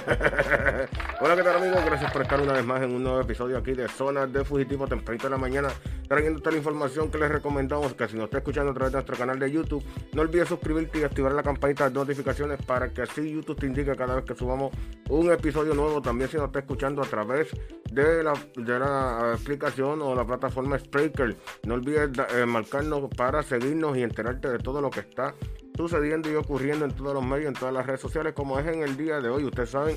Hola, ¿qué tal amigos? Gracias por estar una vez más en un nuevo episodio aquí de Zonas de Fugitivo tempranito de la mañana, trayendo toda la información que les recomendamos, que si nos está escuchando a través de nuestro canal de YouTube, no olvides suscribirte y activar la campanita de notificaciones para que así YouTube te indique cada vez que subamos un episodio nuevo. También si nos está escuchando a través de la, de la aplicación o la plataforma Spreaker, no olvides eh, marcarnos para seguirnos y enterarte de todo lo que está sucediendo y ocurriendo en todos los medios, en todas las redes sociales, como es en el día de hoy. Ustedes saben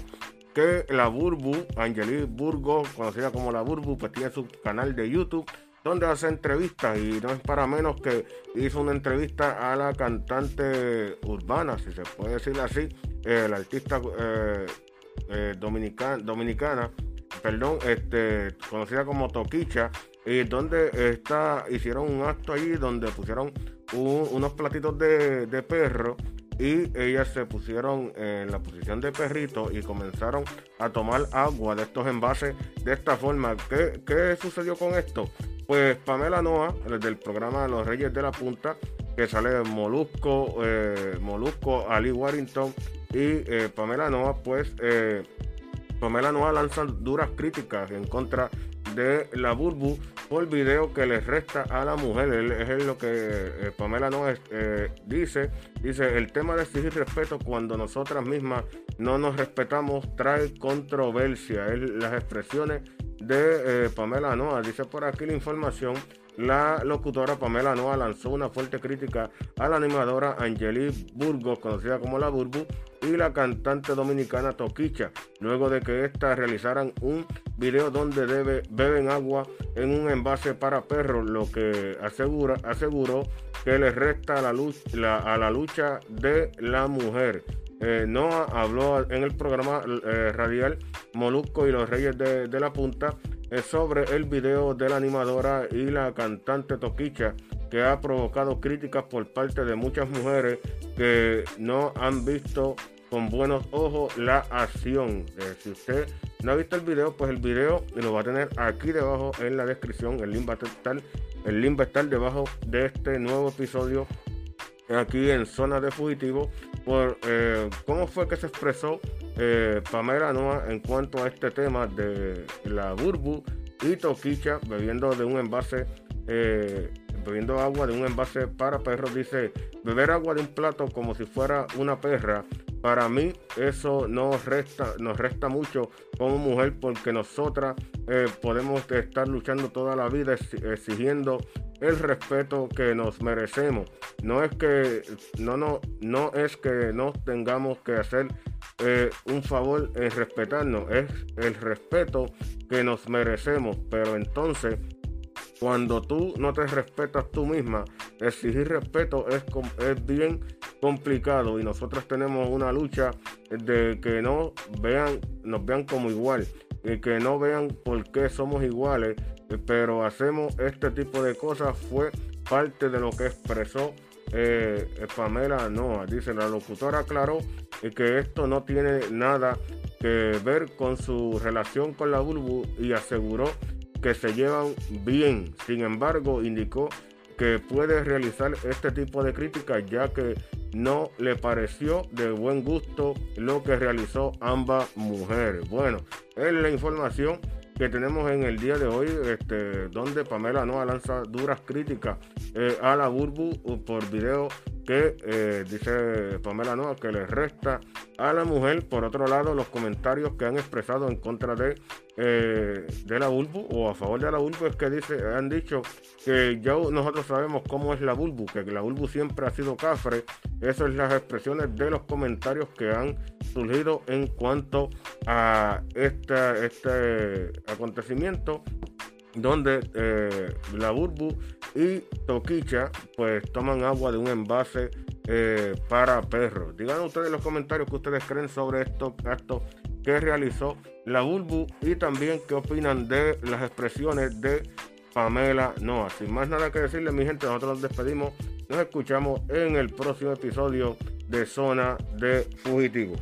que la Burbu, Angelique Burgo, conocida como la Burbu, pues tiene su canal de YouTube donde hace entrevistas y no es para menos que hizo una entrevista a la cantante urbana, si se puede decir así, eh, la artista eh, eh, dominicana, perdón, este, conocida como Toquicha, y donde está, hicieron un acto ahí donde pusieron unos platitos de, perro y ellas se pusieron en la posición de perrito y comenzaron a tomar agua de estos envases de esta forma. ¿Qué, sucedió con esto? Pues Pamela Noa, del programa Los Reyes de la Punta, que sale Molusco, eh, Molusco, Ali Warrington y eh, Pamela Noa, pues eh, Pamela Noa lanza duras críticas en contra de la Burbu por video que le resta a la mujer. Es lo que eh, Pamela no eh, dice. Dice, el tema de exigir respeto cuando nosotras mismas no nos respetamos trae controversia. Es las expresiones de eh, Pamela Noa. Dice por aquí la información la locutora Pamela Noa lanzó una fuerte crítica a la animadora Angelique Burgos, conocida como la Burbu, y la cantante dominicana Toquicha, luego de que éstas realizaran un video donde beben agua en un envase para perros, lo que asegura, aseguró que le resta la luz, a la lucha de la mujer. Eh, Noah habló en el programa eh, radial Molusco y los Reyes de la Punta sobre el video de la animadora y la cantante Toquicha que ha provocado críticas por parte de muchas mujeres que no han visto con buenos ojos la acción. Eh, si usted no ha visto el video, pues el video lo va a tener aquí debajo en la descripción. El link va a estar, el link va a estar debajo de este nuevo episodio aquí en Zona de Fugitivo por eh, cómo fue que se expresó eh, Pamela Noa en cuanto a este tema de la Burbu y Toquicha bebiendo de un envase, eh, bebiendo agua de un envase para perros. Dice, beber agua de un plato como si fuera una perra. Para mí eso nos resta, nos resta mucho como mujer porque nosotras eh, podemos estar luchando toda la vida exigiendo el respeto que nos merecemos. No es que no, no, no es que nos tengamos que hacer eh, un favor en respetarnos, es el respeto que nos merecemos. Pero entonces, cuando tú no te respetas tú misma, exigir respeto es, es bien complicado y nosotros tenemos una lucha de que no vean, nos vean como igual y que no vean por qué somos iguales, pero hacemos este tipo de cosas fue parte de lo que expresó eh, Pamela Noa. Dice la locutora aclaró que esto no tiene nada que ver con su relación con la Bulbu y aseguró que se llevan bien. Sin embargo, indicó que puede realizar este tipo de críticas ya que no le pareció de buen gusto lo que realizó ambas mujeres. Bueno, es la información que tenemos en el día de hoy, este, donde Pamela Noa lanza duras críticas eh, a la Burbu por video que eh, dice Pamela Noa que le resta a la mujer. Por otro lado, los comentarios que han expresado en contra de, eh, de la Bulbu o a favor de la Bulbu es que dice, han dicho que ya nosotros sabemos cómo es la Bulbu, que la Bulbu siempre ha sido cafre. Esas son las expresiones de los comentarios que han surgido en cuanto a esta, este acontecimiento donde eh, la Burbu y Toquicha pues toman agua de un envase eh, para perros. Digan ustedes en los comentarios que ustedes creen sobre estos actos que realizó la Burbu y también qué opinan de las expresiones de Pamela Noa. Sin más nada que decirle, mi gente, nosotros nos despedimos. Nos escuchamos en el próximo episodio de Zona de Fugitivo.